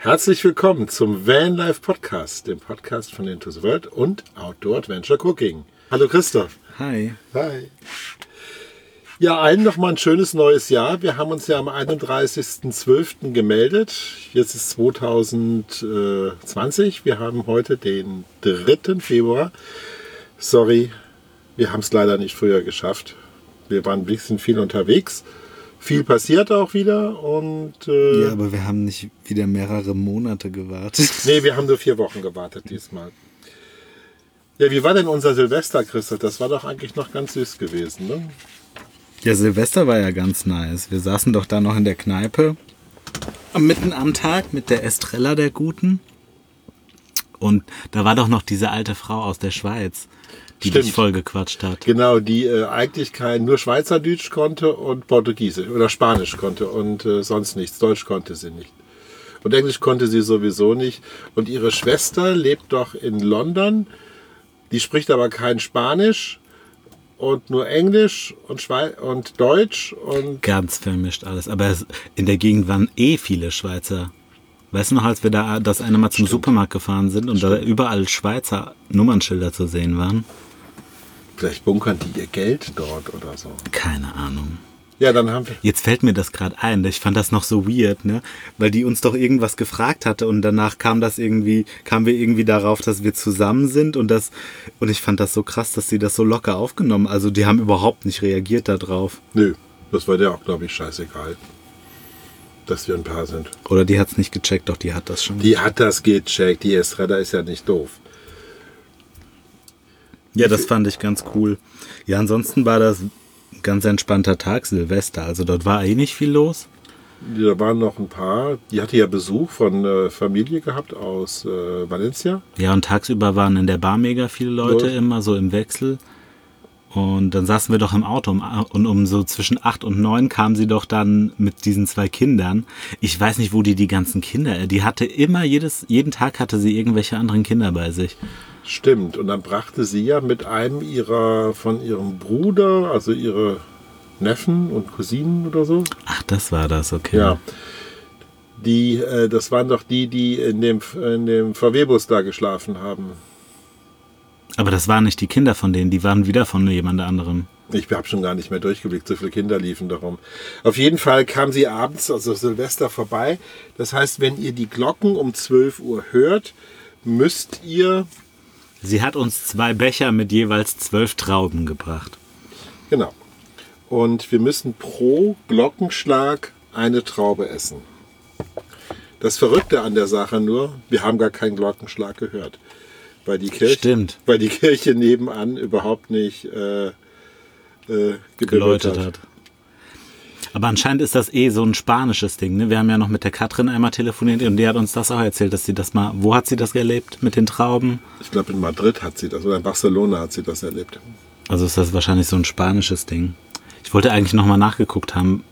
Herzlich willkommen zum Vanlife Podcast, dem Podcast von Into the World und Outdoor Adventure Cooking. Hallo Christoph. Hi. Hi. Ja, allen noch mal ein schönes neues Jahr. Wir haben uns ja am 31.12. gemeldet. Jetzt ist 2020. Wir haben heute den 3. Februar. Sorry, wir haben es leider nicht früher geschafft. Wir waren ein bisschen viel unterwegs. Viel passiert auch wieder und. Äh, Ja, aber wir haben nicht wieder mehrere Monate gewartet. Nee, wir haben nur vier Wochen gewartet diesmal. Ja, wie war denn unser Silvester, Christoph? Das war doch eigentlich noch ganz süß gewesen, ne? Ja, Silvester war ja ganz nice. Wir saßen doch da noch in der Kneipe mitten am Tag mit der Estrella der Guten. Und da war doch noch diese alte Frau aus der Schweiz, die Stimmt. dich voll gequatscht hat. Genau, die äh, eigentlich kein nur Schweizerdeutsch konnte und Portugiesisch oder Spanisch konnte und äh, sonst nichts. Deutsch konnte sie nicht. Und Englisch konnte sie sowieso nicht. Und ihre Schwester lebt doch in London. Die spricht aber kein Spanisch und nur Englisch und, Schwei und Deutsch und Ganz vermischt alles. Aber in der Gegend waren eh viele Schweizer. Weißt du noch, als wir da das eine Mal zum Supermarkt gefahren sind und da überall Schweizer Nummernschilder zu sehen waren? Vielleicht bunkern die ihr Geld dort oder so. Keine Ahnung. Ja, dann haben wir. Jetzt fällt mir das gerade ein. Ich fand das noch so weird, ne? Weil die uns doch irgendwas gefragt hatte und danach kam das irgendwie, kamen wir irgendwie darauf, dass wir zusammen sind und das und ich fand das so krass, dass sie das so locker aufgenommen. Also die haben überhaupt nicht reagiert darauf. Nö, das war der auch, glaube ich, scheißegal. Dass wir ein Paar sind. Oder die hat's nicht gecheckt, doch die hat das schon. Die hat das gecheckt. Die Estrella ist ja nicht doof. Ja, das fand ich ganz cool. Ja, ansonsten war das ein ganz entspannter Tag, Silvester. Also dort war eh nicht viel los. Da waren noch ein paar. Die hatte ja Besuch von äh, Familie gehabt aus äh, Valencia. Ja, und tagsüber waren in der Bar mega viele Leute Los. immer so im Wechsel. Und dann saßen wir doch im Auto und um so zwischen acht und neun kam sie doch dann mit diesen zwei Kindern. Ich weiß nicht, wo die die ganzen Kinder, die hatte immer jedes, jeden Tag hatte sie irgendwelche anderen Kinder bei sich. Stimmt. Und dann brachte sie ja mit einem ihrer von ihrem Bruder, also ihre Neffen und Cousinen oder so. Ach, das war das, okay. Ja. Die, äh, das waren doch die, die in dem, in dem VW-Bus da geschlafen haben. Aber das waren nicht die Kinder von denen, die waren wieder von jemand anderem. Ich habe schon gar nicht mehr durchgeblickt, so viele Kinder liefen darum. Auf jeden Fall kam sie abends, also Silvester, vorbei. Das heißt, wenn ihr die Glocken um 12 Uhr hört, müsst ihr, Sie hat uns zwei Becher mit jeweils zwölf Trauben gebracht. genau, und wir müssen pro Glockenschlag eine Traube essen. Das Verrückte an der Sache nur, wir haben gar keinen Glockenschlag gehört. Weil die Kirche, Stimmt. Weil die Kirche nebenan überhaupt nicht äh, äh, geläutet hat. Aber anscheinend ist das eh so ein spanisches Ding. Ne? Wir haben ja noch mit der Katrin einmal telefoniert und die hat uns das auch erzählt, dass sie das mal. Wo hat sie das erlebt mit den Trauben? Ich glaube, in Madrid hat sie das oder in Barcelona hat sie das erlebt. Also ist das wahrscheinlich so ein spanisches Ding. Ich wollte eigentlich nochmal nachgeguckt haben,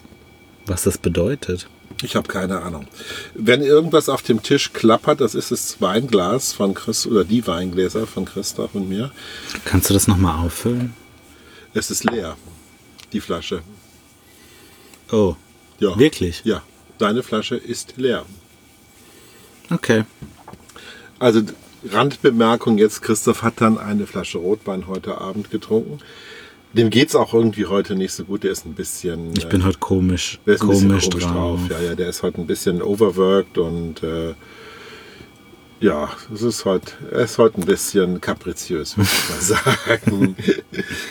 was das bedeutet. Ich habe keine Ahnung. Wenn irgendwas auf dem Tisch klappert, das ist das Weinglas von Chris oder die Weingläser von Christoph und mir. Kannst du das nochmal auffüllen? Es ist leer, die Flasche. Oh, Ja. wirklich? Ja, deine Flasche ist leer. Okay. Also Randbemerkung jetzt, Christoph hat dann eine Flasche Rotwein heute Abend getrunken. Dem geht's auch irgendwie heute nicht so gut. Der ist ein bisschen. Ich bin heute komisch, Der ist ein bisschen komisch, komisch drauf. drauf. Ja, ja, der ist heute ein bisschen overworked und äh, ja, es ist heute, er ist heute ein bisschen kapriziös, würde ich mal sagen.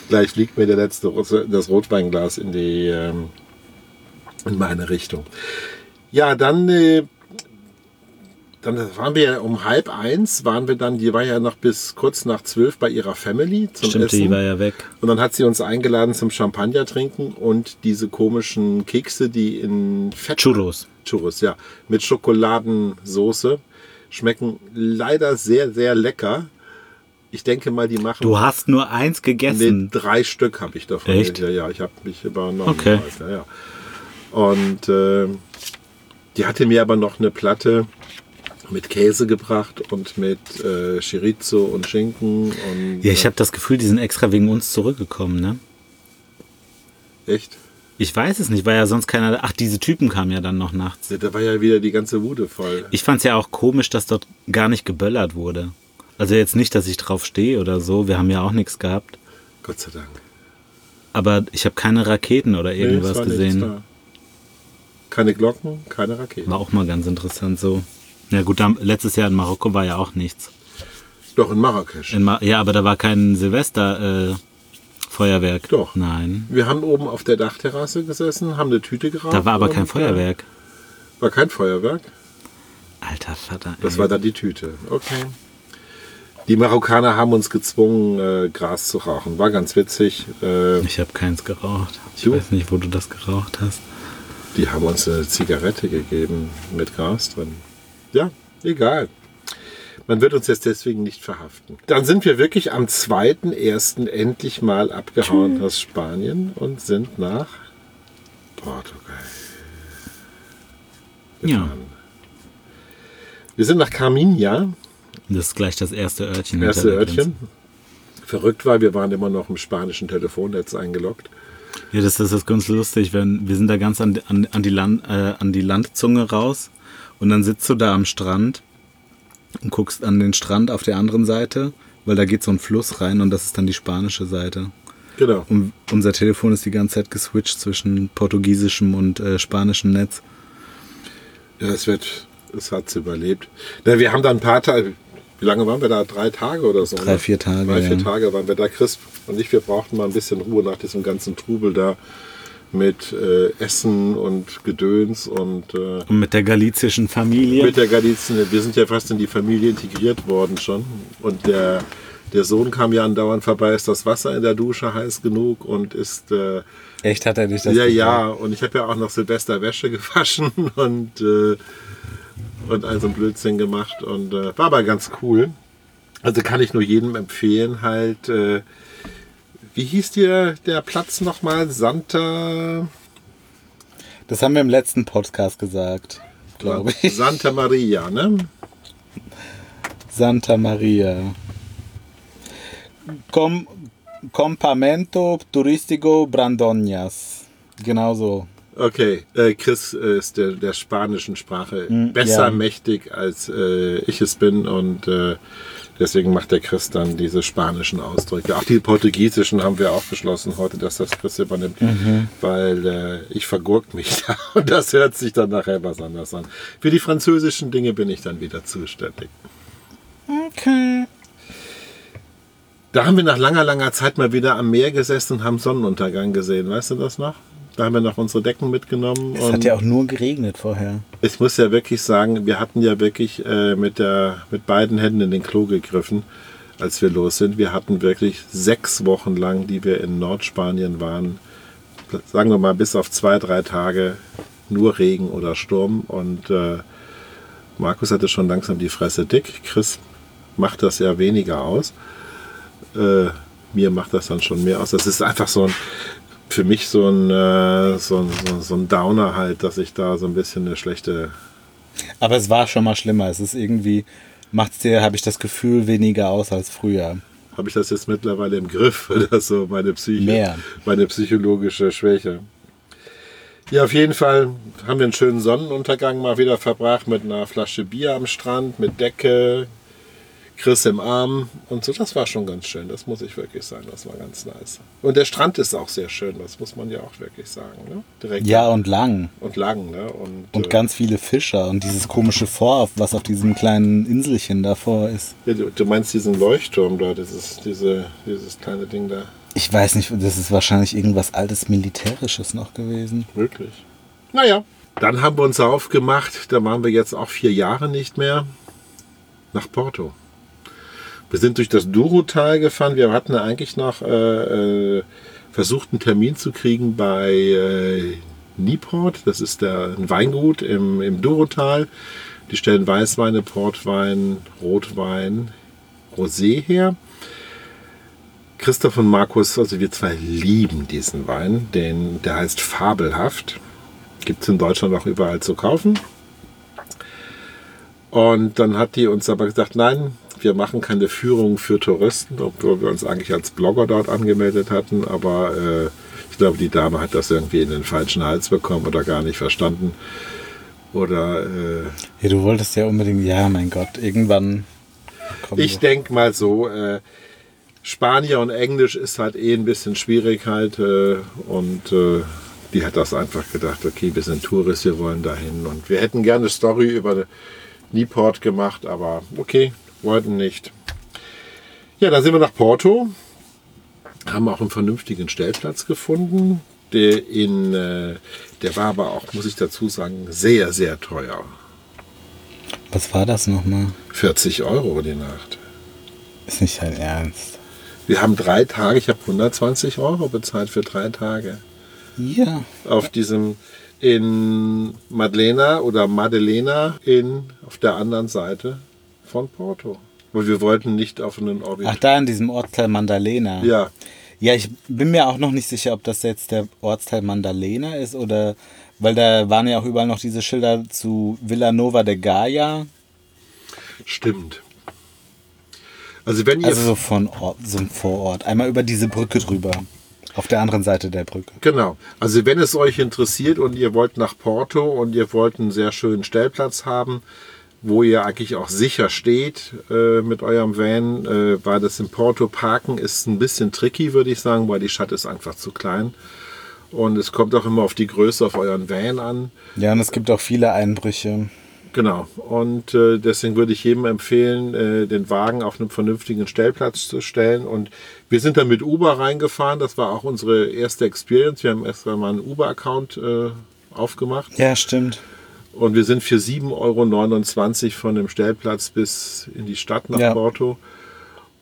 Gleich fliegt mir der letzte das Rotweinglas in die ähm, in meine Richtung. Ja, dann äh, dann waren wir ja um halb eins, waren wir dann, die war ja noch bis kurz nach zwölf bei ihrer Family zum Stimmt, Essen. die war ja weg. Und dann hat sie uns eingeladen zum Champagner trinken und diese komischen Kekse, die in Fett. Churros. Churros, ja. Mit Schokoladensoße. Schmecken leider sehr, sehr lecker. Ich denke mal, die machen. Du hast nur eins Nee, gegessen. drei Stück habe ich davon. Echt? Ja, ja, ich habe mich übernommen. Okay. Ja, ja. Und äh, die hatte mir aber noch eine Platte mit Käse gebracht und mit äh, Chorizo und Schinken und Ja, ich habe das Gefühl, die sind extra wegen uns zurückgekommen, ne? äh, echt. Ich weiß es nicht, weil ja sonst keiner. Ach, diese Typen kamen ja dann noch nachts. Ja, da war ja wieder die ganze Bude voll. Ich fand es ja auch komisch, dass dort gar nicht geböllert wurde. Also jetzt nicht, dass ich drauf stehe oder so. Wir haben ja auch nichts gehabt. Gott sei Dank. Aber ich habe keine Raketen oder Nee, irgendwas nichts gesehen. Keine Glocken, keine Raketen. War auch mal ganz interessant so. Ja gut, da, letztes Jahr in Marokko war ja auch nichts. Doch, in Marrakesch. In Ma ja, aber da war kein Silvester äh, Feuerwerk. Doch. Nein. Wir haben oben auf der Dachterrasse gesessen, haben eine Tüte geraucht. Da war aber kein Feuerwerk. War kein Feuerwerk? Alter Vater. Das ey. war dann die Tüte. Okay. Die Marokkaner haben uns gezwungen, äh, Gras zu rauchen. War ganz witzig. Äh, Ich habe keins geraucht. Ich Du? weiß nicht, wo du das geraucht hast. die haben uns eine Zigarette gegeben mit Gras drin. Ja, egal. Man wird uns jetzt deswegen nicht verhaften. Dann sind wir wirklich am 2.1. endlich mal abgehauen aus Spanien und sind nach Portugal. Ja. gefahren. Wir sind nach Carminha, Das ist gleich das erste Örtchen. erste der Grenze. Örtchen. Verrückt war, wir waren immer noch im spanischen Telefonnetz eingeloggt. Ja, das, das ist ganz lustig. Wenn, wir sind da ganz an, an, an, die Land, äh, an die Landzunge raus und dann sitzt du da am Strand und guckst an den Strand auf der anderen Seite, weil da geht so ein Fluss rein und das ist dann die spanische Seite. Genau. Und unser Telefon ist die ganze Zeit geswitcht zwischen portugiesischem und äh, spanischem Netz. Ja, es wird, es hat's überlebt. Na, wir haben da ein paar Tage, wie lange waren wir da? Drei Tage oder so? Drei, ne? vier Tage, Drei, vier ja. Tage waren wir da. Chris und ich, wir brauchten mal ein bisschen Ruhe nach diesem ganzen Trubel da mit äh, Essen und Gedöns und äh, Und mit der galizischen Familie. mit der Galizien. Wir sind ja fast in die Familie integriert worden schon. Und der, der Sohn kam ja andauernd vorbei, ist das Wasser in der Dusche heiß genug und ist... Äh, Echt hat er dich das ja, gefragt? ja, und ich habe ja auch noch Silvester Wäsche gewaschen und, äh, und all so ein Blödsinn gemacht und äh, war aber ganz cool. Also kann ich nur jedem empfehlen, halt, äh, wie hieß dir der Platz nochmal? Santa, Das haben wir im letzten Podcast gesagt, glaube ich. Santa Maria, ne? Santa Maria. Com Compamento Turistico Brandoñas. Genau so. Okay, äh, Chris ist der, der spanischen Sprache besser ja. mächtig, als äh, ich es bin und äh, deswegen macht der Chris dann diese spanischen Ausdrücke. Auch die portugiesischen haben wir auch beschlossen heute, dass das Chris übernimmt, weil äh, ich vergurkt mich da und das hört sich dann nachher was anderes an. Für die französischen Dinge bin ich dann wieder zuständig. Okay. Da haben wir nach langer, langer Zeit mal wieder am Meer gesessen und haben Sonnenuntergang gesehen. Weißt du das noch? Da haben wir noch unsere Decken mitgenommen. Es hat ja auch nur geregnet vorher. Ich muss ja wirklich sagen, wir hatten ja wirklich äh, mit, der, mit beiden Händen in den Klo gegriffen, als wir los sind. Wir hatten wirklich sechs Wochen lang, die wir in Nordspanien waren, sagen wir mal bis auf zwei, drei Tage nur Regen oder Sturm. Und äh, Markus hatte schon langsam die Fresse dick. Chris macht das ja weniger aus. Äh, mir macht das dann schon mehr aus. Das ist einfach so ein, für mich so ein, äh, so, ein, so, so ein Downer halt, dass ich da so ein bisschen eine schlechte. Aber es war schon mal schlimmer. Es ist irgendwie, macht es dir, habe ich das Gefühl, weniger aus als früher. Habe ich das jetzt mittlerweile im Griff oder so, meine Psyche, Mehr. meine psychologische Schwäche. Ja, auf jeden Fall haben wir einen schönen Sonnenuntergang mal wieder verbracht mit einer Flasche Bier am Strand, mit Decke, Chris im Arm und so. Das war schon ganz schön, das muss ich wirklich sagen. Das war ganz nice. Und der Strand ist auch sehr schön, das muss man ja auch wirklich sagen. Ne? Direkt Ja, und lang. und lang. Ne? Und, Und äh, ganz viele Fischer und dieses komische Fort, was auf diesem kleinen Inselchen davor ist. ja, du, du meinst diesen Leuchtturm da, dieses, diese, dieses kleine Ding da. Ich weiß nicht, das ist wahrscheinlich irgendwas altes Militärisches noch gewesen. Möglich. Naja. Dann haben wir uns aufgemacht, da waren wir jetzt auch vier Jahre nicht mehr, nach Porto. Wir sind durch das Douro-Tal gefahren. Wir hatten eigentlich noch äh, äh, versucht, einen Termin zu kriegen bei äh, Nieport. Das ist der, ein Weingut im, im Douro-Tal. Die stellen Weißweine, Portwein, Rotwein, Rosé her. Christoph und Markus, also wir zwei lieben diesen Wein, den, der heißt Fabelhaft. Gibt es in Deutschland auch überall zu kaufen. Und dann hat die uns aber gesagt, nein, wir machen keine Führung für Touristen, obwohl wir uns eigentlich als Blogger dort angemeldet hatten. Aber äh, Ich glaube, die Dame hat das irgendwie in den falschen Hals bekommen oder gar nicht verstanden. Oder äh, Ja, du wolltest ja unbedingt, ja, mein Gott, irgendwann. ich denke mal so, äh, Spanier und Englisch ist halt eh ein bisschen schwierig halt. Äh, und äh, die hat das einfach gedacht, okay, wir sind Tourist, wir wollen dahin. Und wir hätten gerne Story über Nieport gemacht, aber okay, wollten nicht. Ja, dann sind wir nach Porto. Haben auch einen vernünftigen Stellplatz gefunden. Der, in, äh, der war aber auch, muss ich dazu sagen, sehr, sehr teuer. Was war das nochmal? 40 Euro die Nacht. Ist nicht dein Ernst. Wir haben drei Tage, ich habe 120 Euro bezahlt für drei Tage. Ja. Auf diesem in Madlena oder Madelena in, auf der anderen Seite von Porto. Weil wir wollten nicht auf einen Orbit. Ach, da in diesem Ortsteil Mandalena. ja, Ja, ich bin mir auch noch nicht sicher, ob das jetzt der Ortsteil Mandalena ist oder. Weil da waren ja auch überall noch diese Schilder zu Villanova de Gaia. stimmt. Also wenn ihr Also so von Ort, so ein Vorort. Einmal über diese Brücke drüber. Auf der anderen Seite der Brücke. Genau. Also wenn es euch interessiert und ihr wollt nach Porto und ihr wollt einen sehr schönen Stellplatz haben, wo ihr eigentlich auch sicher steht äh, mit eurem Van, äh, weil das in Porto parken ist ein bisschen tricky, würde ich sagen, weil die Stadt ist einfach zu klein. Und es kommt auch immer auf die Größe auf euren Van an. Ja, und es gibt auch viele Einbrüche. Genau. Und äh, deswegen würde ich jedem empfehlen, äh, den Wagen auf einem vernünftigen Stellplatz zu stellen. Und wir sind dann mit Uber reingefahren. Das war auch unsere erste Experience. Wir haben erst einmal einen Uber-Account äh, aufgemacht. Ja, stimmt. Und wir sind für 7,29 Euro von dem Stellplatz bis in die Stadt nach Ja. Porto.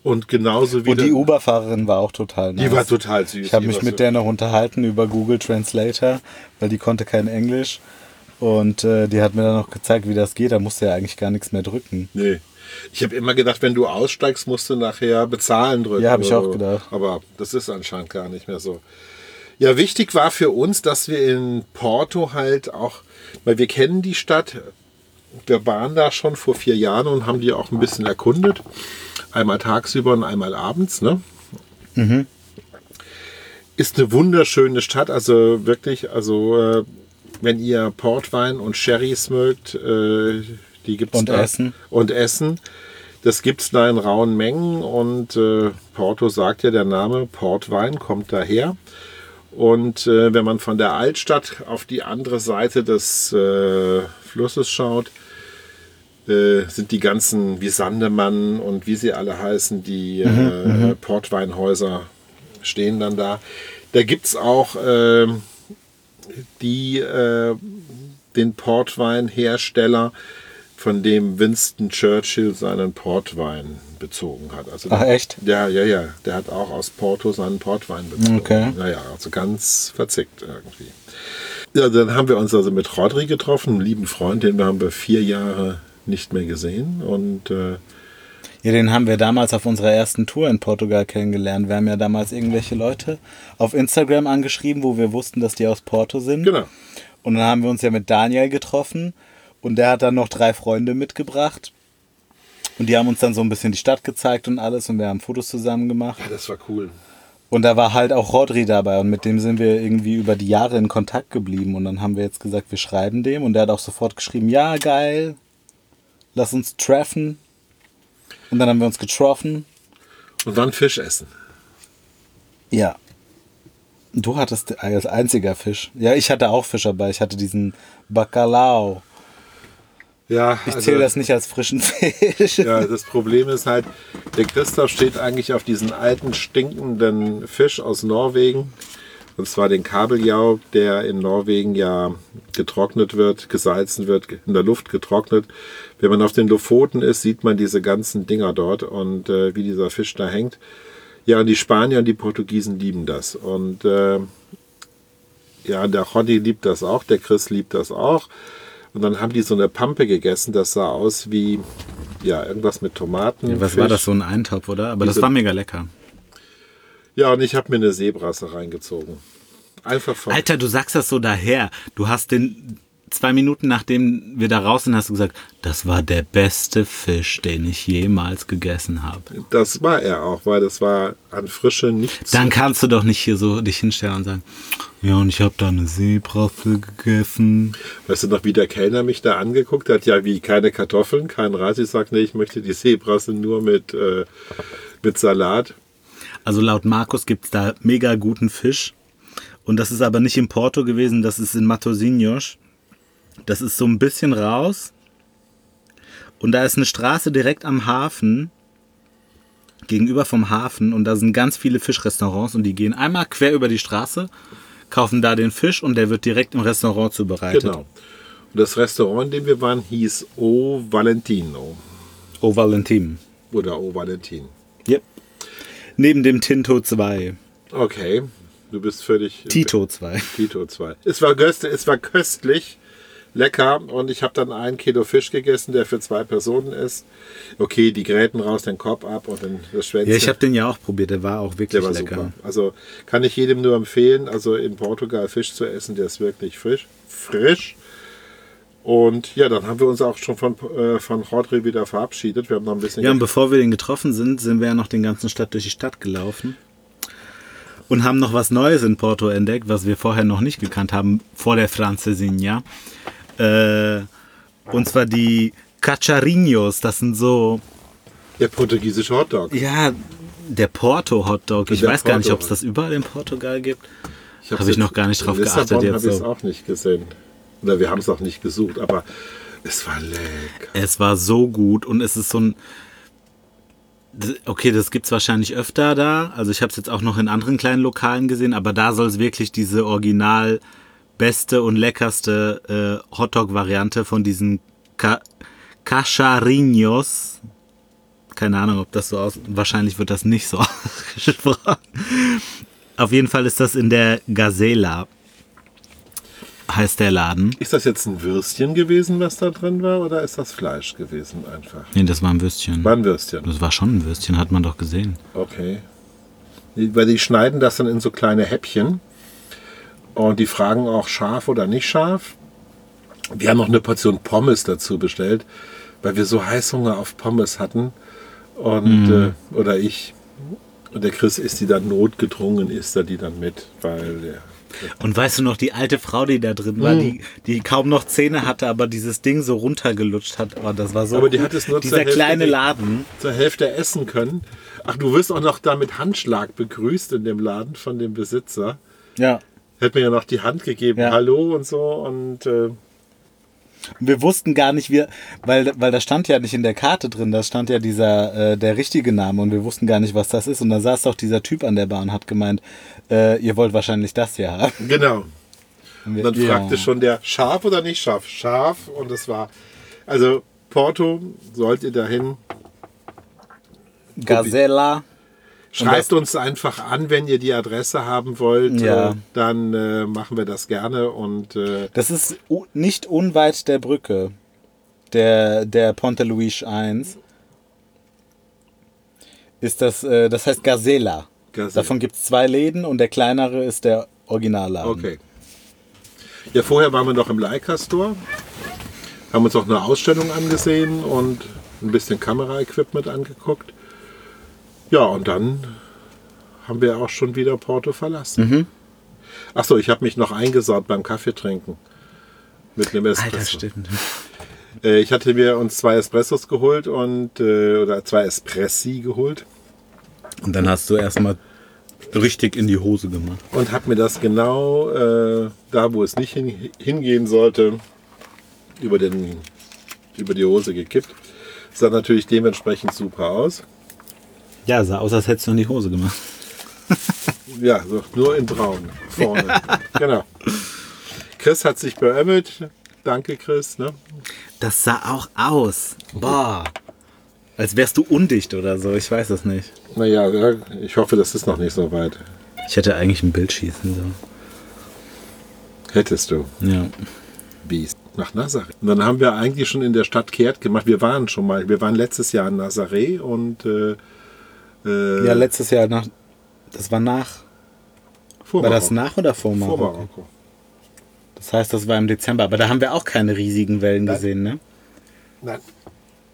Und genauso wie Und die Uber-Fahrerin war auch total nice. die war total süß. Ich habe mich mit so- der noch unterhalten über Google Translator, weil die konnte kein Englisch. Und äh, die hat mir dann noch gezeigt, wie das geht. Da musste ja eigentlich gar nichts mehr drücken. Nee. Ich habe immer gedacht, wenn du aussteigst, musst du nachher bezahlen drücken. Ja, hab ich auch gedacht. Aber das ist anscheinend gar nicht mehr so. Ja, wichtig war für uns, dass wir in Porto halt auch, weil wir kennen die Stadt, wir waren da schon vor vier Jahren und haben die auch ein bisschen erkundet. Einmal tagsüber und einmal abends. Ne? Ist eine wunderschöne Stadt, also wirklich, also äh, wenn ihr Portwein und Sherrys mögt, äh, die gibt's Und da. Essen. Und Essen. Das gibt's da in rauen Mengen und äh, Porto sagt ja der Name, Portwein kommt daher. Und äh, wenn man von der Altstadt auf die andere Seite des äh, Flusses schaut, äh, sind die ganzen wie Sandemann und wie sie alle heißen, die äh, Portweinhäuser stehen dann da. Da gibt es auch ähm, die, äh, den Portweinhersteller, von dem Winston Churchill seinen Portwein bezogen hat. Also Ach, echt? Ja, ja, ja. Der hat auch aus Porto seinen Portwein bezogen. Okay. Naja, also ganz verzickt irgendwie. Ja, dann haben wir uns also mit Rodri getroffen, einem lieben Freund, den wir haben wir vier Jahre nicht mehr gesehen. Und äh, Ja, den haben wir damals auf unserer ersten Tour in Portugal kennengelernt. Wir haben ja damals irgendwelche Leute auf Instagram angeschrieben, wo wir wussten, dass die aus Porto sind. genau. Und dann haben wir uns ja mit Daniel getroffen und der hat dann noch drei Freunde mitgebracht. Und die haben uns dann so ein bisschen die Stadt gezeigt und alles und wir haben Fotos zusammen gemacht. Ja, das war cool. Und da war halt auch Rodri dabei und mit dem sind wir irgendwie über die Jahre in Kontakt geblieben. Und dann haben wir jetzt gesagt, wir schreiben dem und der hat auch sofort geschrieben, ja, geil, lass uns treffen. Und dann haben wir uns getroffen. Und dann Fisch essen. Ja. Du hattest als einziger Fisch. Ja, ich hatte auch Fisch dabei. Ich hatte diesen Bacalao. Ja, Ich also- zähle das nicht als frischen Fisch. Ja, das Problem ist halt, der Christoph steht eigentlich auf diesen alten, stinkenden Fisch aus Norwegen. Und zwar den Kabeljau, der in Norwegen ja getrocknet wird, gesalzen wird, in der Luft getrocknet. Wenn man auf den Lofoten ist, sieht man diese ganzen Dinger dort und äh, wie dieser Fisch da hängt. Ja, und die Spanier und die Portugiesen lieben das. Und äh, ja, der Roddy liebt das auch, der Chris liebt das auch. Und dann haben die so eine Pampe gegessen, das sah aus wie, ja, irgendwas mit Tomaten. Was Fisch. war das, so ein Eintopf, oder? Aber das Diese- war mega lecker. Ja, und ich habe mir eine Seebrasse reingezogen. Einfach von. Alter, du sagst das so daher. Du hast den zwei Minuten nachdem wir da raus sind, hast du gesagt, das war der beste Fisch, den ich jemals gegessen habe. Das war er auch, weil das war an Frische nichts. Dann kannst du doch nicht hier so dich hinstellen und sagen, ja, und ich habe da eine Seebrasse gegessen. Weißt du noch, wie der Kellner mich da angeguckt hat? Ja, wie keine Kartoffeln, kein Reis. Ich sag, nee, ich möchte die Seebrasse nur mit, äh, mit Salat. Also laut Markus gibt's da mega guten Fisch. Und das ist aber nicht in Porto gewesen, das ist in Matosinhos. Das ist so ein bisschen raus. Und da ist eine Straße direkt am Hafen, gegenüber vom Hafen. Und da sind ganz viele Fischrestaurants und die gehen einmal quer über die Straße, kaufen da den Fisch und der wird direkt im Restaurant zubereitet. Genau. Und das Restaurant, in dem wir waren, hieß O Valentino. O Valentin. Oder O Valentin. Yep. Neben dem Tinto 2. Okay, du bist völlig... Tito 2. Tito 2. Es war, köst, es war köstlich, lecker und ich habe dann ein Kilo Fisch gegessen, der für zwei Personen ist. Okay, die Gräten raus, den Kopf ab und dann das Schwänzchen. Ja, ich habe den ja auch probiert, der war auch wirklich Der war lecker. super. Also kann ich jedem nur empfehlen, also in Portugal Fisch zu essen, der ist wirklich frisch. frisch. Und ja, dann haben wir uns auch schon von, äh, von Rodri wieder verabschiedet. Wir haben noch ein bisschen. Ja, und bevor wir den getroffen sind, sind wir ja noch den ganzen Stadt durch die Stadt gelaufen. Und haben noch was Neues in Porto entdeckt, was wir vorher noch nicht gekannt haben, vor der Francesinha. Äh, und zwar die Cacharinhos. Das sind so, der portugiesische Hotdog. ja, der Porto Hotdog. Ich Der weiß gar nicht, Porto. ob es das überall in Portugal gibt. Habe ich jetzt- noch gar nicht drauf in geachtet Lissabon jetzt habe ich es so. auch nicht gesehen. Oder wir haben es auch nicht gesucht, aber es war lecker. Es war so gut und es ist so ein. Okay, das gibt's wahrscheinlich öfter da. Also ich habe es jetzt auch noch in anderen kleinen Lokalen gesehen, aber da soll es wirklich diese original beste und leckerste äh, Hotdog-Variante von diesen Ca Cacharinos. Keine Ahnung, ob das so aus. Wahrscheinlich wird das nicht so ausgesprochen. Auf jeden Fall ist das in der Gazela. Heißt der Laden. Ist das jetzt ein Würstchen gewesen, was da drin war, oder ist das Fleisch gewesen einfach? Nee, das war ein Würstchen. War ein Würstchen. Das war schon ein Würstchen, hat man doch gesehen. Okay. Weil die schneiden das dann in so kleine Häppchen. Und die fragen auch scharf oder nicht scharf. Wir haben noch eine Portion Pommes dazu bestellt, weil wir so Heißhunger auf Pommes hatten. Und, Mhm. äh, oder ich. Und der Chris isst die dann notgedrungen, isst er die dann mit, weil der. Und weißt du noch, die alte Frau, die da drin war, die, die kaum noch Zähne hatte, aber dieses Ding so runtergelutscht hat. Oh, das war so. Aber die hat es nur zur Dieser Hälfte kleine Laden. zur Hälfte essen können. Ach, du wirst auch noch da mit Handschlag begrüßt in dem Laden von dem Besitzer. Ja. Hätte mir ja noch die Hand gegeben, Ja. hallo und so. Und äh, Wir wussten gar nicht, wir, weil, weil da stand ja nicht in der Karte drin, da stand ja dieser, äh, der richtige Name und wir wussten gar nicht, was das ist. Und da saß doch dieser Typ an der Bar und hat gemeint, äh, ihr wollt wahrscheinlich das hier haben. genau. Und wir- Und dann fragte schon der, scharf oder nicht scharf? Scharf. Und es war, also Porto, sollt ihr dahin. Gazella. Schreibt uns einfach an, wenn ihr die Adresse haben wollt. Ja. Dann äh, machen wir das gerne. Und äh, Das ist nicht unweit der Brücke. Der, der Ponte Luis 1. Ist das, äh, das heißt Gazela. Gazela. Davon gibt es zwei Läden und der kleinere ist der Originalladen. okay. Ja, vorher waren wir noch im Leica Store. Haben uns auch eine Ausstellung angesehen und ein bisschen Kameraequipment angeguckt. Ja, und dann haben wir auch schon wieder Porto verlassen. Achso, ich habe mich noch eingesaut beim Kaffeetrinken. Mit einem Espresso. Alter, stimmt. Äh, ich hatte mir uns zwei Espressos geholt und äh, oder zwei Espressi geholt Und dann hast du erstmal richtig in die Hose gemacht. und habe mir das genau äh, da, wo es nicht hin, hingehen sollte, über, den, über die Hose gekippt. Sah natürlich dementsprechend super aus. Ja, sah aus, als hättest du in die Hose gemacht. Ja, so, nur in braun vorne. genau. Chris hat sich beömmelt. Danke, Chris. Ne? Das sah auch aus. Boah. Als wärst du undicht oder so, ich weiß es nicht. Naja, ja, ich hoffe, das ist noch nicht so weit. Ich hätte eigentlich ein Bild schießen sollen. Hättest du. Ja. Biest. Nach Nazareth. Und dann haben wir eigentlich schon in der Stadt kehrt gemacht. Wir waren schon mal, wir waren letztes Jahr in Nazareth und äh, äh, Ja, letztes Jahr nach. Das war nach. vor War das Marokko. nach oder vor Vor Marokko? Marokko. Das heißt, das war im Dezember, aber da haben wir auch keine riesigen Wellen Nein. gesehen, ne? Nein.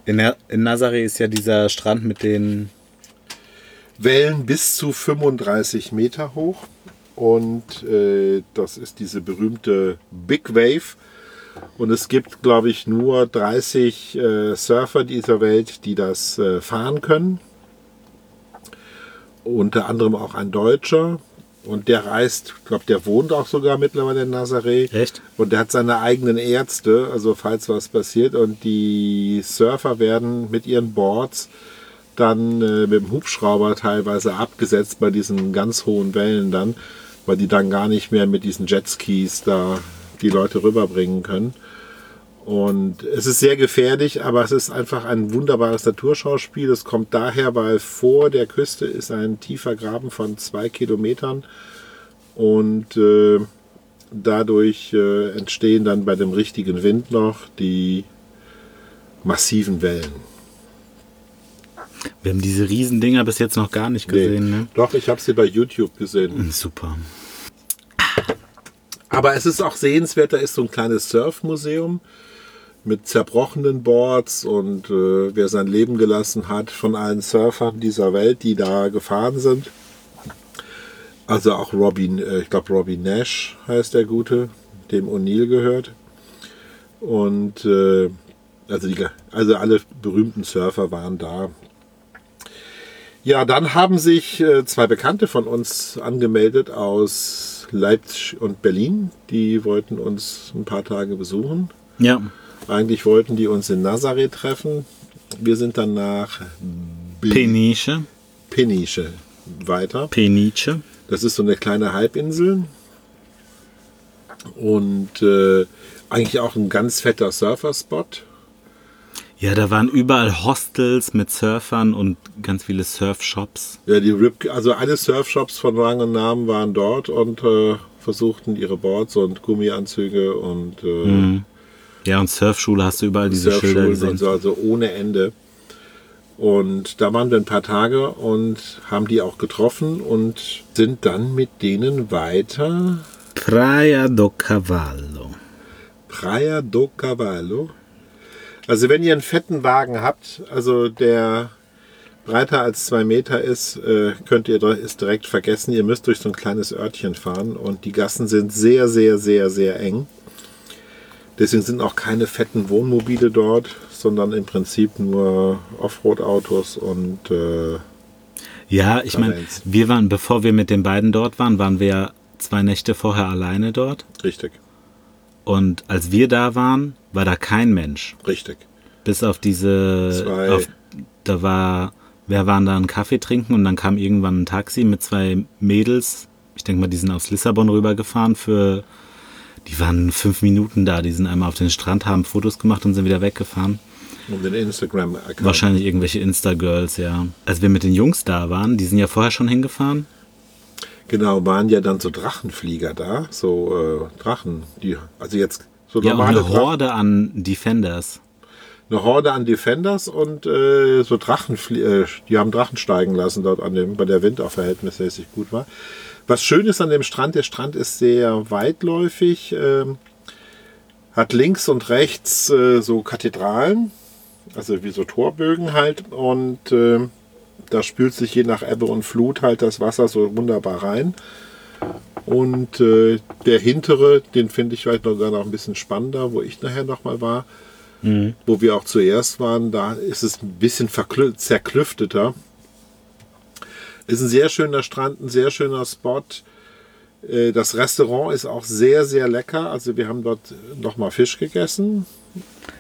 In, in Nazaré ist ja dieser Strand mit den. Wellen bis zu 35 Meter hoch. Und äh, das ist diese berühmte Big Wave. Und es gibt, glaube ich, nur 30 äh, Surfer dieser Welt, die das äh, fahren können. Unter anderem auch ein Deutscher. Und der reist, ich glaube, der wohnt auch sogar mittlerweile in Nazaré. Echt? Und der hat seine eigenen Ärzte, also falls was passiert. Und die Surfer werden mit ihren Boards dann äh, mit dem Hubschrauber teilweise abgesetzt bei diesen ganz hohen Wellen dann, weil die dann gar nicht mehr mit diesen Jetskis da die Leute rüberbringen können. Und es ist sehr gefährlich, aber es ist einfach ein wunderbares Naturschauspiel. Es kommt daher, weil vor der Küste ist ein tiefer Graben von zwei Kilometern und äh, dadurch äh, entstehen dann bei dem richtigen Wind noch die massiven Wellen. Wir haben diese Riesendinger bis jetzt noch gar nicht gesehen, ne? Doch, ich habe sie bei YouTube gesehen. Hm, Super. Aber es ist auch sehenswert, da ist so ein kleines Surfmuseum mit zerbrochenen Boards und äh, wer sein Leben gelassen hat von allen Surfern dieser Welt, die da gefahren sind. Also auch Robin, äh, ich glaube Robin Nash heißt der Gute, dem O'Neill gehört. Und äh, also, die, also alle berühmten Surfer waren da. Ja, dann haben sich äh, zwei Bekannte von uns angemeldet aus Leipzig und Berlin. Die wollten uns ein paar Tage besuchen. Ja. Eigentlich wollten die uns in Nazareth treffen. Wir sind dann nach Be- Peniche. Peniche weiter. Peniche. Das ist so eine kleine Halbinsel. Und äh, eigentlich auch ein ganz fetter Surferspot. Ja, da waren überall Hostels mit Surfern und ganz viele Surfshops. Ja, die Rip, also alle Surfshops von Rang und Namen waren dort und äh, versuchten ihre Boards und Gummianzüge und äh, Ja, und Surfschule hast du überall diese Schilder gesehen. und so, also ohne Ende. Und da waren wir ein paar Tage und haben die auch getroffen und sind dann mit denen weiter Praia do Cavallo. Praia do Cavallo. Also wenn ihr einen fetten Wagen habt, also der breiter als zwei Meter ist, äh, könnt ihr es direkt vergessen. Ihr müsst durch so ein kleines Örtchen fahren und die Gassen sind sehr, sehr, sehr, sehr eng. Deswegen sind auch keine fetten Wohnmobile dort, sondern im Prinzip nur Offroad-Autos und äh, Ja, ich meine, wir waren, bevor wir mit den beiden dort waren, waren wir ja zwei Nächte vorher alleine dort. richtig, Und als wir da waren, war da kein Mensch. richtig. Bis auf diese. Zwei. Auf, da war. Wir waren da einen Kaffee trinken und dann kam irgendwann ein Taxi mit zwei Mädels. Ich denke mal, die sind aus Lissabon rübergefahren für. Die waren fünf Minuten da. Die sind einmal auf den Strand, haben Fotos gemacht und sind wieder weggefahren. Und den Instagram-Account. Wahrscheinlich irgendwelche Insta-Girls, ja. Als wir mit den Jungs da waren, die sind ja vorher schon hingefahren. Genau, waren ja dann so Drachenflieger da, so äh, Drachen, die, also jetzt so Ja, normale eine Drachen. Horde an Defenders. Eine Horde an Defenders und äh, so Drachen, äh, die haben Drachen steigen lassen dort an dem, weil der Wind auch verhältnismäßig gut war. Was schön ist an dem Strand, der Strand ist sehr weitläufig, ähm, hat links und rechts äh, so Kathedralen, also wie so Torbögen halt und äh, da spült sich je nach Ebbe und Flut halt das Wasser so wunderbar rein. Und äh, der hintere, den finde ich vielleicht noch, sogar noch ein bisschen spannender, wo ich nachher nochmal war wo wir auch zuerst waren, da ist es ein bisschen zerklüfteter. Ist ein sehr schöner Strand, ein sehr schöner Spot. Äh, Das Restaurant ist auch sehr, sehr lecker. Also wir haben dort nochmal Fisch gegessen.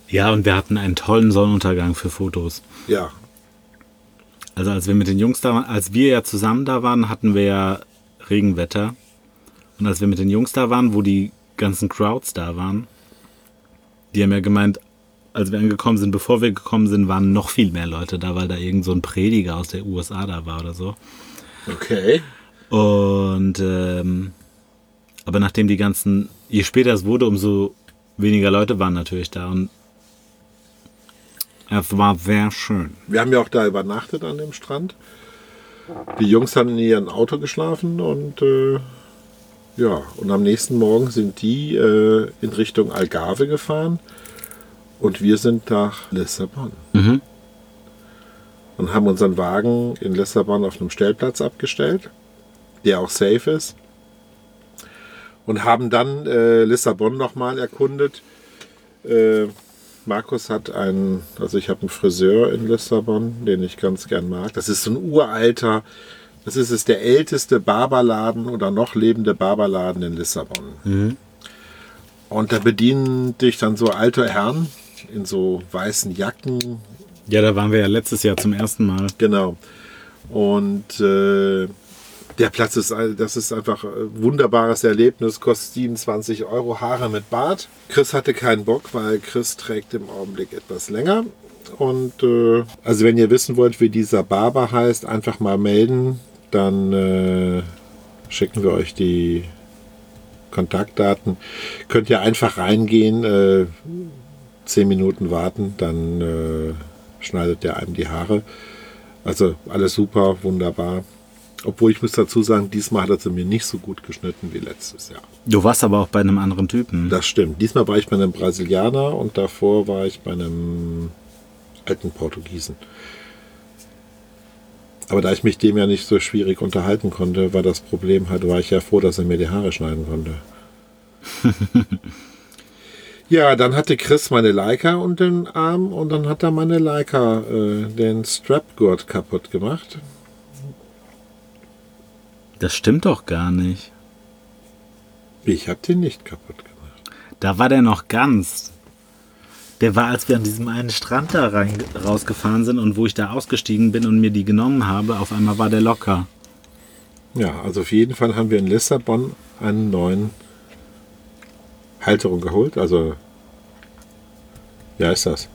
Ja, und wir hatten einen tollen Sonnenuntergang für Fotos. Ja, Also als wir mit den Jungs da waren, als wir ja zusammen da waren, hatten wir ja Regenwetter. Und als wir mit den Jungs da waren, wo die ganzen Crowds da waren, die haben ja gemeint, als wir angekommen sind, bevor wir gekommen sind, waren noch viel mehr Leute da, weil da irgend so ein Prediger aus der USA da war oder so. okay. Und ähm, aber nachdem die ganzen, je später es wurde, umso weniger Leute waren natürlich da und es war sehr schön. Wir haben ja auch da übernachtet an dem Strand. Die Jungs haben in ihrem Auto geschlafen und äh, Ja, und am nächsten Morgen sind die äh, in Richtung Algarve gefahren und wir sind nach Lissabon. Mhm. Und haben unseren Wagen in Lissabon auf einem Stellplatz abgestellt, der auch safe ist. Und haben dann äh, Lissabon nochmal erkundet. Äh, Markus hat einen, also ich habe einen Friseur in Lissabon, den ich ganz gern mag. Das ist so ein uralter, das ist es der älteste Barberladen oder noch lebende Barberladen in Lissabon. Mhm. Und da bedienen dich dann so alte Herren in so weißen Jacken. Ja, da waren wir ja letztes Jahr zum ersten Mal. Genau. Und äh, der Platz ist, ein- das ist einfach ein wunderbares Erlebnis, kostet 27 Euro, Haare mit Bart. Chris hatte keinen Bock, weil Chris trägt im Augenblick etwas länger. Und äh, also wenn ihr wissen wollt, wie dieser Barber heißt, einfach mal melden, dann äh, schicken wir euch die Kontaktdaten. Könnt ihr einfach reingehen, äh, 10 Minuten warten, dann äh, schneidet der einem die Haare. Also alles super, wunderbar. Obwohl ich muss dazu sagen, diesmal hat er sie mir nicht so gut geschnitten wie letztes Jahr. Du warst aber auch bei einem anderen Typen. Das stimmt. Diesmal war ich bei einem Brasilianer und davor war ich bei einem alten Portugiesen. Aber da ich mich dem ja nicht so schwierig unterhalten konnte, war das Problem halt, war ich ja froh, dass er mir die Haare schneiden konnte. ja, dann hatte Chris meine Leica unter den Arm und dann hat er meine Leica äh, den Strapgurt kaputt gemacht. Das stimmt doch gar nicht. Ich habe den nicht kaputt gemacht. Da war der noch ganz. Der war, als wir an diesem einen Strand da rein, rausgefahren sind und wo ich da ausgestiegen bin und mir die genommen habe, auf einmal war der locker. Ja, also auf jeden Fall haben wir in Lissabon einen neuen Halterung geholt. Also, wie heißt das?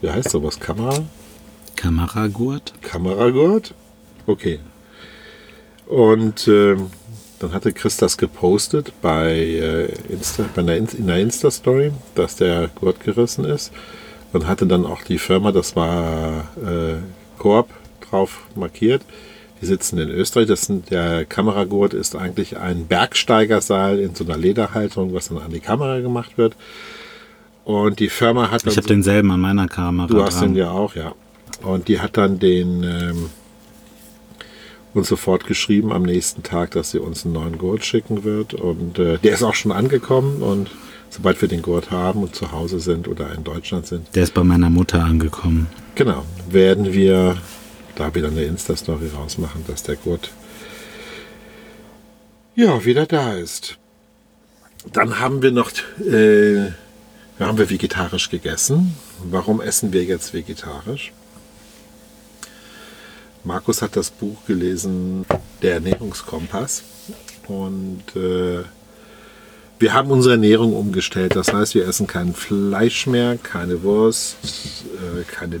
Wie heißt sowas? Kamera? Kameragurt? Kameragurt? Okay. Und ähm, dann hatte Chris das gepostet bei, äh, Insta, bei einer, In- der Insta-Story, dass der Gurt gerissen ist. Und hatte dann auch die Firma, das war äh, Coop, drauf markiert. Die sitzen in Österreich. Das sind, der Kameragurt ist eigentlich ein Bergsteigerseil in so einer Lederhalterung, was dann an die Kamera gemacht wird. Und die Firma hat dann Ich habe so- denselben an meiner Kamera Du hast dran. den ja auch, ja. Und die hat dann den ähm, uns sofort geschrieben am nächsten Tag, dass sie uns einen neuen Gurt schicken wird. Und äh, der ist auch schon angekommen. Und sobald wir den Gurt haben und zu Hause sind oder in Deutschland sind, Der ist bei meiner Mutter angekommen. genau, werden wir da wieder eine Insta-Story rausmachen, dass der Gurt ja wieder da ist. Dann haben wir noch, äh, haben wir vegetarisch gegessen. Warum essen wir jetzt vegetarisch? Markus hat das Buch gelesen, Der Ernährungskompass. Und äh, wir haben unsere Ernährung umgestellt. Das heißt, wir essen kein Fleisch mehr, keine Wurst, äh, keine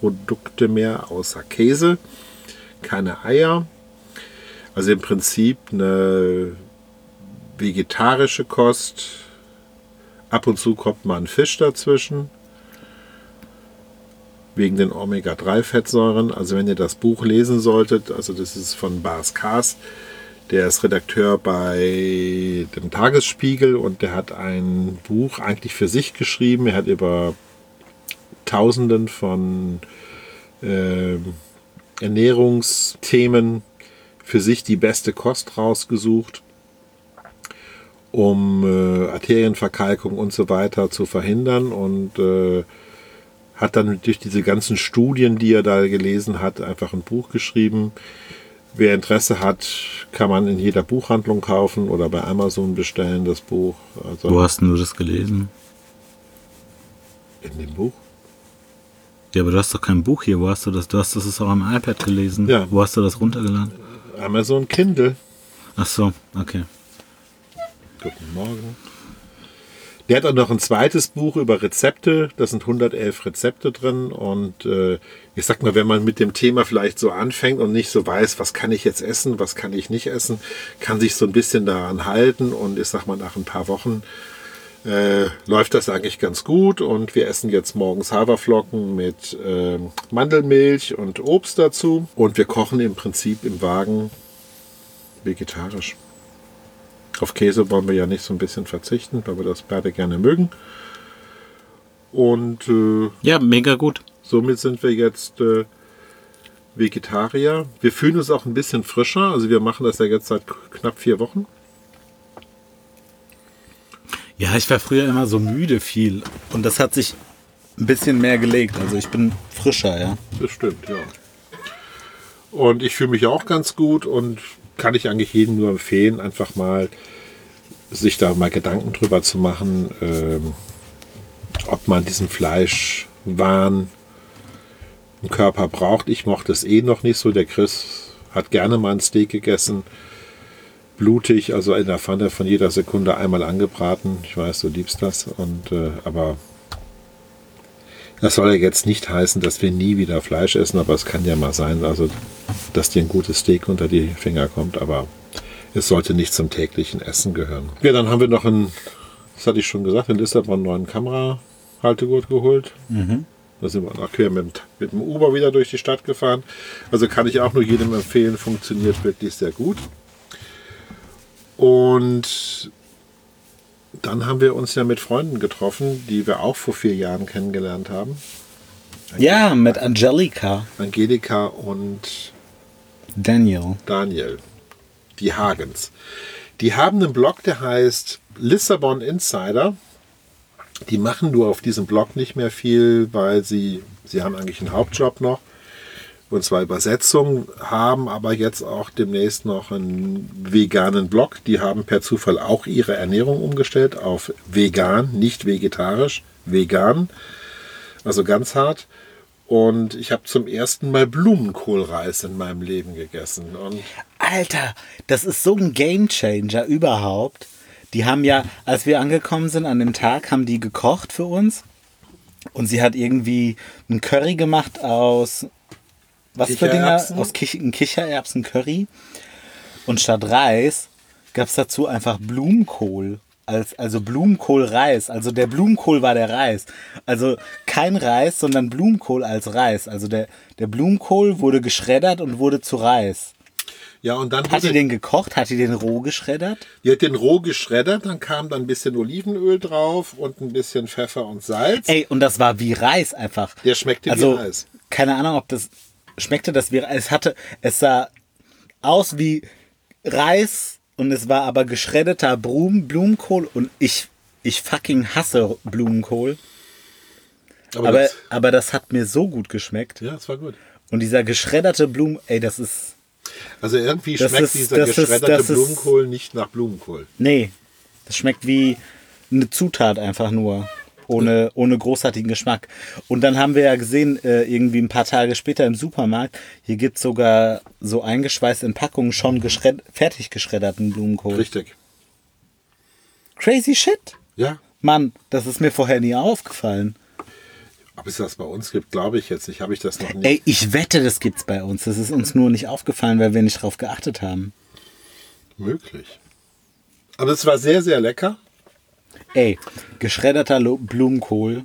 Milchprodukte mehr, außer Käse, keine Eier. Also im Prinzip eine vegetarische Kost. Ab und zu kommt mal ein Fisch dazwischen wegen den Omega-3-Fettsäuren. Also wenn ihr das Buch lesen solltet, also das ist von Bas Kaas, der ist Redakteur bei dem Tagesspiegel und der hat ein Buch eigentlich für sich geschrieben. Er hat über Tausenden von ähm, Ernährungsthemen für sich die beste Kost rausgesucht, um äh, Arterienverkalkung und so weiter zu verhindern und äh, hat dann durch diese ganzen Studien, die er da gelesen hat, einfach ein Buch geschrieben. Wer Interesse hat, kann man in jeder Buchhandlung kaufen oder bei Amazon bestellen, das Buch. Also Wo hast du das gelesen? in dem Buch. Ja, aber du hast doch kein Buch hier. Wo hast du das? Du hast das auch am iPad gelesen. Ja. Wo hast du das runtergeladen? Amazon Kindle. Ach so, okay. Guten Morgen. Der hat auch noch ein zweites Buch über Rezepte. Da sind 111 Rezepte drin. Und äh, ich sag mal, wenn man mit dem Thema vielleicht so anfängt und nicht so weiß, was kann ich jetzt essen, was kann ich nicht essen, kann sich so ein bisschen daran halten. Und ich sag mal, nach ein paar Wochen äh, läuft das eigentlich ganz gut. Und wir essen jetzt morgens Haferflocken mit ähm, Mandelmilch und Obst dazu. Und wir kochen im Prinzip im Wagen vegetarisch. Auf Käse wollen wir ja nicht so ein bisschen verzichten, weil wir das beide gerne mögen. Und äh, Ja, mega gut. somit sind wir jetzt äh, Vegetarier. Wir fühlen uns auch ein bisschen frischer. Also wir machen das ja jetzt seit knapp vier Wochen. Ja, ich war früher immer so müde viel. Und das hat sich ein bisschen mehr gelegt. Also ich bin frischer, ja. Das stimmt, ja. Und ich fühle mich auch ganz gut und kann ich eigentlich jedem nur empfehlen, einfach mal sich da mal Gedanken drüber zu machen, ähm, ob man diesen Fleischwahn im Körper braucht. Ich mochte es eh noch nicht so. Der Chris hat gerne mal ein Steak gegessen. Blutig, also in der Pfanne von jeder Sekunde einmal angebraten. Ich weiß, du liebst das. Und, äh, aber das soll ja jetzt nicht heißen, dass wir nie wieder Fleisch essen, aber es kann ja mal sein, also dass dir ein gutes Steak unter die Finger kommt, aber es sollte nicht zum täglichen Essen gehören. Ja, dann haben wir noch einen, das hatte ich schon gesagt, in Lissabon einen neuen Kamerahaltegurt geholt. Da sind wir nach quer mit, mit dem Uber wieder durch die Stadt gefahren. Also kann ich auch nur jedem empfehlen, funktioniert wirklich sehr gut. Und dann haben wir uns ja mit Freunden getroffen, die wir auch vor vier Jahren kennengelernt haben. Ja, mit Angelika. Angelika und Daniel. Daniel, die Hagens. Die haben einen Blog, der heißt Lissabon Insider. Die machen nur auf diesem Blog nicht mehr viel, weil sie, sie haben eigentlich einen Hauptjob noch und zwar Übersetzungen, haben aber jetzt auch demnächst noch einen veganen Blog. Die haben per Zufall auch ihre Ernährung umgestellt auf vegan, nicht vegetarisch, vegan, also ganz hart. Und ich habe zum ersten Mal Blumenkohlreis in meinem Leben gegessen. Und Alter, das ist so ein Gamechanger überhaupt. Die haben ja, als wir angekommen sind an dem Tag, haben die gekocht für uns. Und sie hat irgendwie einen Curry gemacht aus, was für Dinger? Kichererbsen? Aus Kich ein Kichererbsen-Curry. Und statt Reis gab es dazu einfach Blumenkohl. Als, also Blumenkohlreis. Also der Blumenkohl war der Reis. Also kein Reis, sondern Blumenkohl als Reis. Also der, der Blumenkohl wurde geschreddert und wurde zu Reis. ja, und dann Hat die den gekocht? Hat die den roh geschreddert? Die hat den roh geschreddert, dann kam dann ein bisschen Olivenöl drauf und ein bisschen Pfeffer und Salz. Ey, und das war wie Reis einfach. Der schmeckte also, wie Reis. keine Ahnung, ob das schmeckte das wie Reis. Es hatte, es sah aus wie Reis und es war aber geschreddeter Blumen, Blumenkohl und ich, ich fucking hasse Blumenkohl. Aber, Aber, das, aber das hat mir so gut geschmeckt. ja, es war gut. Und dieser geschredderte Blumen, ey, das ist, Also irgendwie schmeckt ist- dieser ist- geschredderte ist- Blumenkohl nicht nach Blumenkohl. nee, das schmeckt wie eine Zutat einfach nur. Ohne, ohne großartigen Geschmack. Und dann haben wir ja gesehen, äh, irgendwie ein paar Tage später im Supermarkt, hier gibt es sogar so eingeschweißt in Packungen schon geschred fertig geschredderten Blumenkohl. Richtig. Crazy shit. Ja. Mann, das ist mir vorher nie aufgefallen. Ob es das bei uns gibt, glaube ich jetzt nicht. Habe ich das noch nicht. Ey, ich wette, das gibt's bei uns. Das ist uns nur nicht aufgefallen, weil wir nicht drauf geachtet haben. Möglich. Aber es war sehr, sehr lecker. Ey, geschredderter Blumenkohl.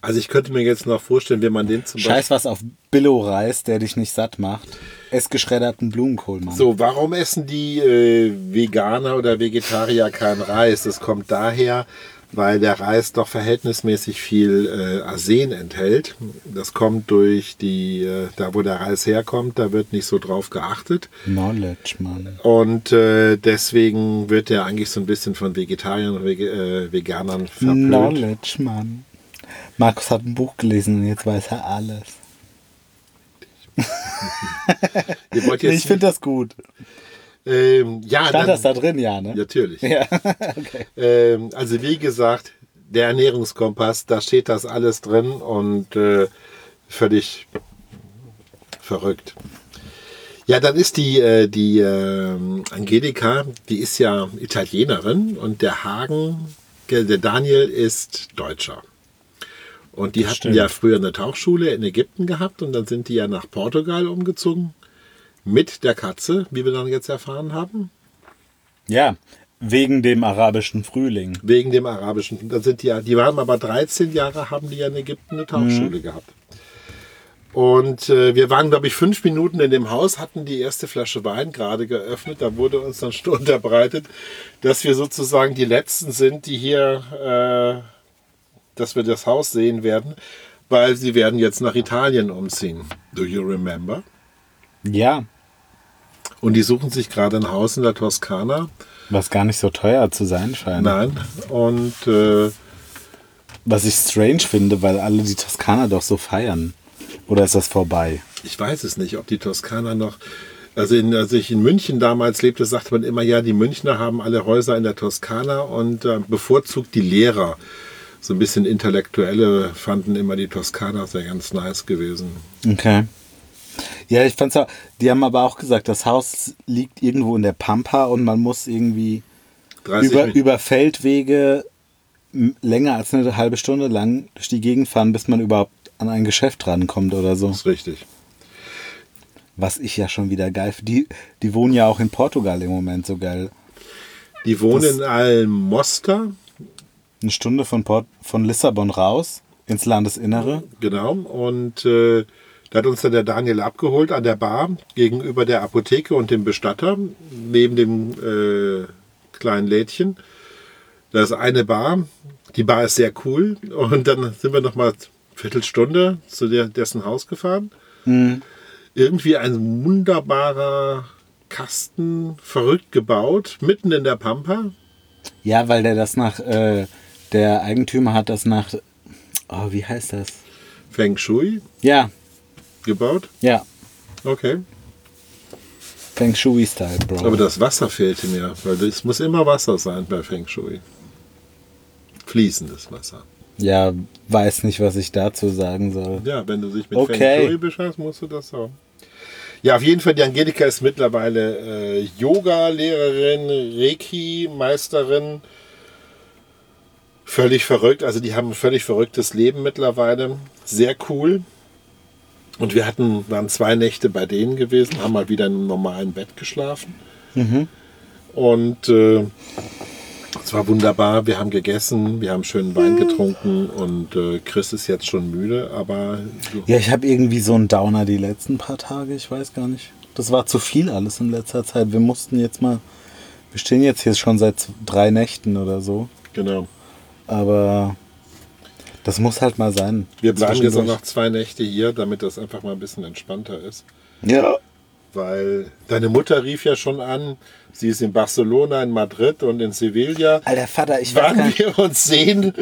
Also ich könnte mir jetzt noch vorstellen, wenn man den zum Scheiß was auf Billo-Reis, der dich nicht satt macht. Ess geschredderten Blumenkohl, Mann. So, warum essen die äh, Veganer oder Vegetarier keinen Reis? Das kommt daher, weil der Reis doch verhältnismäßig viel äh, Arsen enthält. Das kommt durch die, äh, da wo der Reis herkommt, da wird nicht so drauf geachtet. Knowledge, Mann. Und äh, deswegen wird der eigentlich so ein bisschen von Vegetariern und Vege äh, Veganern verpönt. Knowledge, Mann. Markus hat ein Buch gelesen und jetzt weiß er alles. Ihr wollt Ich finde das gut. Ähm, ja, Stand dann, das da drin, ja, ne? natürlich. Ja, okay. Ähm, also wie gesagt, der Ernährungskompass, da steht das alles drin und äh, völlig verrückt. Ja, dann ist die, äh, die ähm, Angelika, die ist ja Italienerin und der Hagen, der Daniel ist Deutscher. Und die hatten stimmt. ja früher eine Tauchschule in Ägypten gehabt und dann sind die ja nach Portugal umgezogen mit der Katze, wie wir dann jetzt erfahren haben. Ja, wegen dem arabischen Frühling. Wegen dem arabischen. Da sind die ja, die waren aber 13 Jahre, haben die ja in Ägypten eine Tauchschule gehabt. Und äh, wir waren, glaube ich, fünf Minuten in dem Haus, hatten die erste Flasche Wein gerade geöffnet. Da wurde uns dann schon unterbreitet, dass wir sozusagen die Letzten sind, die hier, äh, dass wir das Haus sehen werden, weil sie werden jetzt nach Italien umziehen. Do you remember? Ja, Und die suchen sich gerade ein Haus in der Toskana. was gar nicht so teuer zu sein scheint. Nein. Und äh, Was ich strange finde, weil alle die Toskana doch so feiern. Oder ist das vorbei? ich weiß es nicht, ob die Toskana noch. Also in, als ich in München damals lebte, sagte man immer, ja, die Münchner haben alle Häuser in der Toskana und äh, bevorzugt die Lehrer. So ein bisschen Intellektuelle fanden immer die Toskana sehr ganz nice gewesen. Okay. Ja, ich fand's auch. Die haben aber auch gesagt, das Haus liegt irgendwo in der Pampa und man muss irgendwie 30 über, über Feldwege länger als eine halbe Stunde lang durch die Gegend fahren, bis man überhaupt an ein Geschäft rankommt oder so. ist richtig. Was ich ja schon wieder geil finde. Die, die wohnen ja auch in Portugal im Moment so geil. Die wohnen in Almoster, Eine Stunde von, Port, von Lissabon raus ins Landesinnere. genau. Und äh, da hat uns dann der Daniel abgeholt an der Bar gegenüber der Apotheke und dem Bestatter, neben dem äh, kleinen Lädchen. Da ist eine Bar. Die Bar ist sehr cool. Und dann sind wir noch mal Viertelstunde zu der, dessen Haus gefahren. Irgendwie ein wunderbarer Kasten, verrückt gebaut, mitten in der Pampa. Ja, weil der das nach, äh, der Eigentümer hat das nach, oh, wie heißt das? Feng Shui Ja, gebaut. ja, Okay. Feng Shui-Style, Bro. Aber das Wasser fehlte mir, weil es muss immer Wasser sein bei Feng Shui. Fließendes Wasser. ja, weiß nicht, was ich dazu sagen soll. Ja, wenn du dich mit Okay. Feng Shui beschäftigst, musst du das haben. Ja, auf jeden Fall, die Angelika ist mittlerweile äh, Yoga-Lehrerin, Reiki-Meisterin. Völlig verrückt. Also die haben ein völlig verrücktes Leben mittlerweile. Sehr cool. Und wir hatten, waren zwei Nächte bei denen gewesen, haben mal wieder in einem normalen Bett geschlafen. Und äh, es war wunderbar. Wir haben gegessen, wir haben schönen Wein getrunken und äh, Chris ist jetzt schon müde, aber Ja, ich habe irgendwie so einen Downer die letzten paar Tage, ich weiß gar nicht. Das war zu viel alles in letzter Zeit. Wir mussten jetzt mal, wir stehen jetzt hier schon seit drei Nächten oder so. genau. Aber das muss halt mal sein. Wir bleiben jetzt auch noch zwei Nächte hier, damit das einfach mal ein bisschen entspannter ist. Ja. Weil deine Mutter rief ja schon an, sie ist in Barcelona, in Madrid und in Sevilla. Alter Vater, ich weiß Wann nicht. wir uns sehen.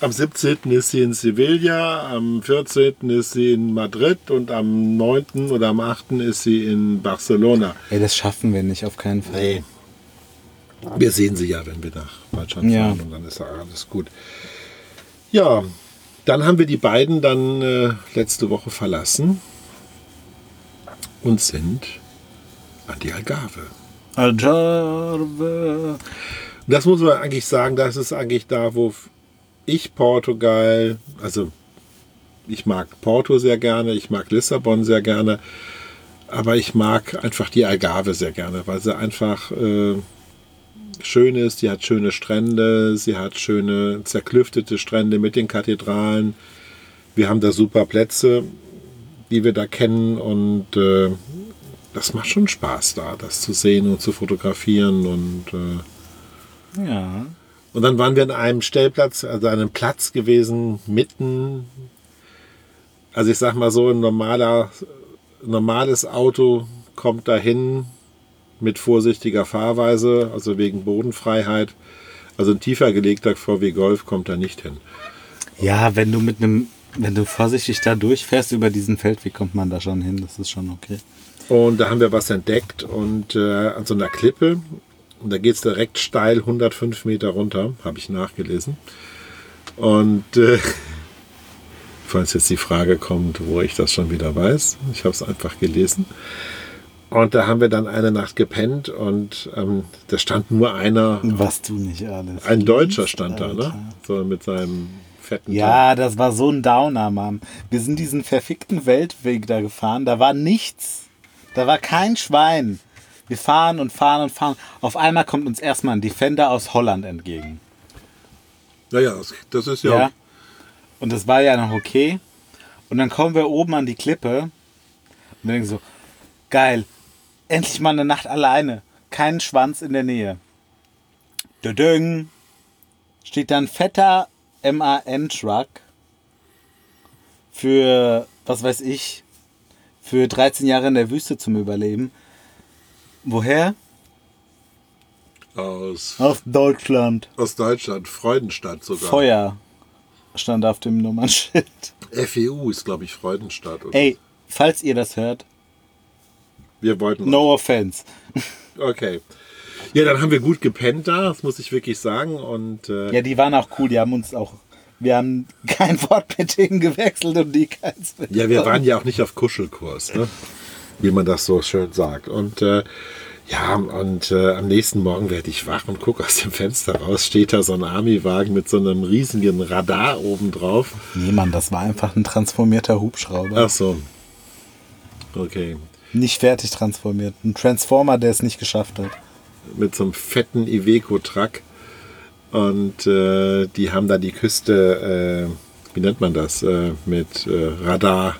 Am 17. ist sie in Sevilla, am 14. ist sie in Madrid und am 9. oder am 8. ist sie in Barcelona. Ey, das schaffen wir nicht, auf keinen Fall. Nee. Wir sehen sie ja, wenn wir nach Deutschland Ja. fahren und dann ist alles gut. Ja, dann haben wir die beiden dann äh, letzte Woche verlassen und sind an die Algarve. Algarve. Das muss man eigentlich sagen, das ist eigentlich da, wo ich Portugal, also ich mag Porto sehr gerne, ich mag Lissabon sehr gerne, aber ich mag einfach die Algarve sehr gerne, weil sie einfach äh, schön ist, die hat schöne Strände, sie hat schöne zerklüftete Strände mit den Kathedralen. Wir haben da super Plätze, die wir da kennen und äh, das macht schon Spaß da, das zu sehen und zu fotografieren und äh, Ja. und dann waren wir an einem Stellplatz, also an einem Platz gewesen, mitten. Also ich sag mal so, ein normaler, normales Auto kommt dahin mit vorsichtiger Fahrweise, also wegen Bodenfreiheit. Also ein tiefer gelegter VW Golf kommt da nicht hin. Ja, wenn du mit einem, wenn du vorsichtig da durchfährst über diesen Feldweg, kommt man da schon hin. Das ist schon okay. Und da haben wir was entdeckt und äh, an so einer Klippe. Und da geht es direkt steil 105 Meter runter, habe ich nachgelesen. Und äh, falls jetzt die Frage kommt, wo ich das schon wieder weiß, ich habe es einfach gelesen. Und da haben wir dann eine Nacht gepennt und ähm, da stand nur einer, Was du nicht alles. ein Deutscher stand da, Alter. ne? So mit seinem fetten Ja, das war so ein Downer, Mann. Wir sind diesen verfickten Weltweg da gefahren. Da war nichts. Da war kein Schwein. Wir fahren und fahren und fahren. Auf einmal kommt uns erstmal ein Defender aus Holland entgegen. Naja, das, das ist ja, Ja. Und das war ja noch okay. Und dann kommen wir oben an die Klippe und wir denken so, geil, endlich mal eine Nacht alleine. Kein Schwanz in der Nähe. Dödöng. Steht dann fetter MAN-Truck für, was weiß ich, für 13 Jahre in der Wüste zum Überleben. Woher? Aus, Aus Deutschland. aus Deutschland, Freudenstadt sogar. Feuer stand auf dem Nummernschild. FEU ist, glaube ich, Freudenstadt. Oder? Ey, falls ihr das hört, Wir wollten. no offense. Okay. Ja, dann haben wir gut gepennt da, das muss ich wirklich sagen. Und äh, Ja, die waren auch cool, die haben uns auch. Wir haben kein Wort mit denen gewechselt und die keins mit. Ja, wir waren ja auch nicht auf Kuschelkurs, ne? wie man das so schön sagt. Und äh, ja, und äh, am nächsten Morgen werde ich wach und gucke aus dem Fenster raus. Steht da so ein Army-Wagen mit so einem riesigen Radar oben drauf. Nee, Mann, das war einfach ein transformierter Hubschrauber. Ach so. Okay. Nicht fertig transformiert. Ein Transformer, der es nicht geschafft hat. Mit so einem fetten Iveco-Truck. Und äh, die haben da die Küste, äh, wie nennt man das, äh, mit äh, Radar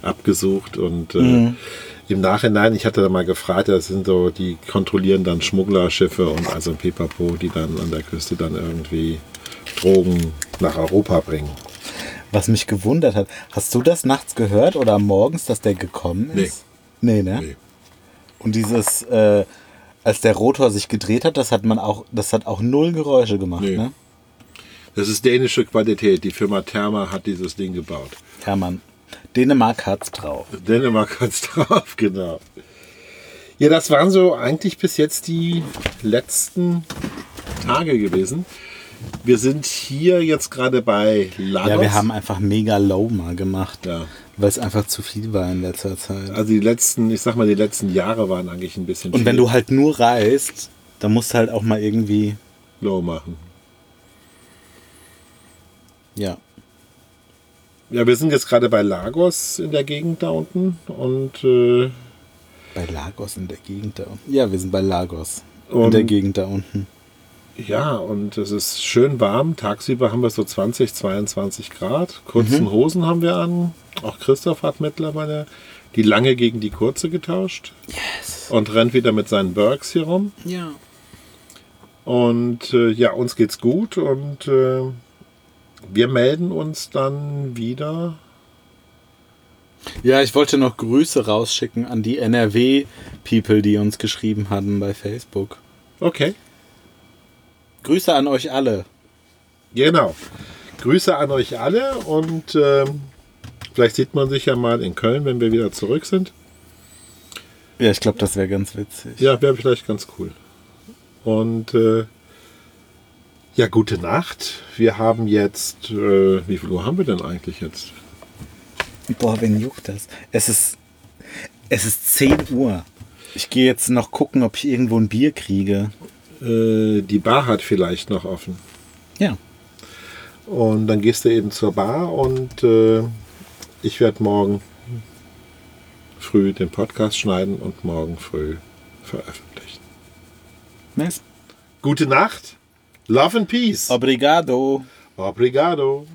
abgesucht. Und äh, im Nachhinein, ich hatte da mal gefragt, das sind so, die kontrollieren dann Schmugglerschiffe und also Pipapo, die dann an der Küste dann irgendwie Drogen nach Europa bringen. Was mich gewundert hat, hast du das nachts gehört oder morgens, dass der gekommen ist? Nee, ne? Nee. Und dieses, äh, als der Rotor sich gedreht hat, das hat man auch, das hat auch null Geräusche gemacht, Nee. ne? Das ist dänische Qualität. Die Firma Therma hat dieses Ding gebaut. Ja, Mann. Dänemark hat's drauf. Dänemark hat's drauf, genau. Ja, das waren so eigentlich bis jetzt die letzten Tage gewesen. Wir sind hier jetzt gerade bei Lagos. Ja, wir haben einfach mega low mal gemacht, Ja. Weil es einfach zu viel war in letzter Zeit. Also die letzten, ich sag mal, die letzten Jahre waren eigentlich ein bisschen Und wenn du halt nur reist, dann musst du halt auch mal irgendwie, low machen. ja. Ja, wir sind jetzt gerade bei Lagos in der Gegend da unten und äh, Bei Lagos in der Gegend da unten. Ja, wir sind bei Lagos. in der Gegend da unten. Ja, und es ist schön warm. Tagsüber haben wir so 20, 22 Grad. Kurzen Hosen haben wir an. Auch Christoph hat mittlerweile die lange gegen die kurze getauscht Yes. und rennt wieder mit seinen Bergs hier rum. Ja. Und äh, ja, uns geht's gut und äh, wir melden uns dann wieder. Ja, ich wollte noch Grüße rausschicken an die NRW-People, die uns geschrieben hatten bei Facebook. Okay, Grüße an euch alle. genau. Grüße an euch alle und ähm, vielleicht sieht man sich ja mal in Köln, wenn wir wieder zurück sind. Ja, ich glaube, das wäre ganz witzig. Ja, wäre vielleicht ganz cool. Und äh, ja, gute Nacht. Wir haben jetzt, äh, wie viel Uhr haben wir denn eigentlich jetzt? Boah, wen juckt das? Es ist, es ist 10 Uhr. Ich gehe jetzt noch gucken, ob ich irgendwo ein Bier kriege. Äh, die Bar hat vielleicht noch offen. Ja. Und dann gehst du eben zur Bar und äh, ich werde morgen früh den Podcast schneiden und morgen früh veröffentlichen. Nice. Gute Nacht. Love and Peace. Obrigado. Obrigado.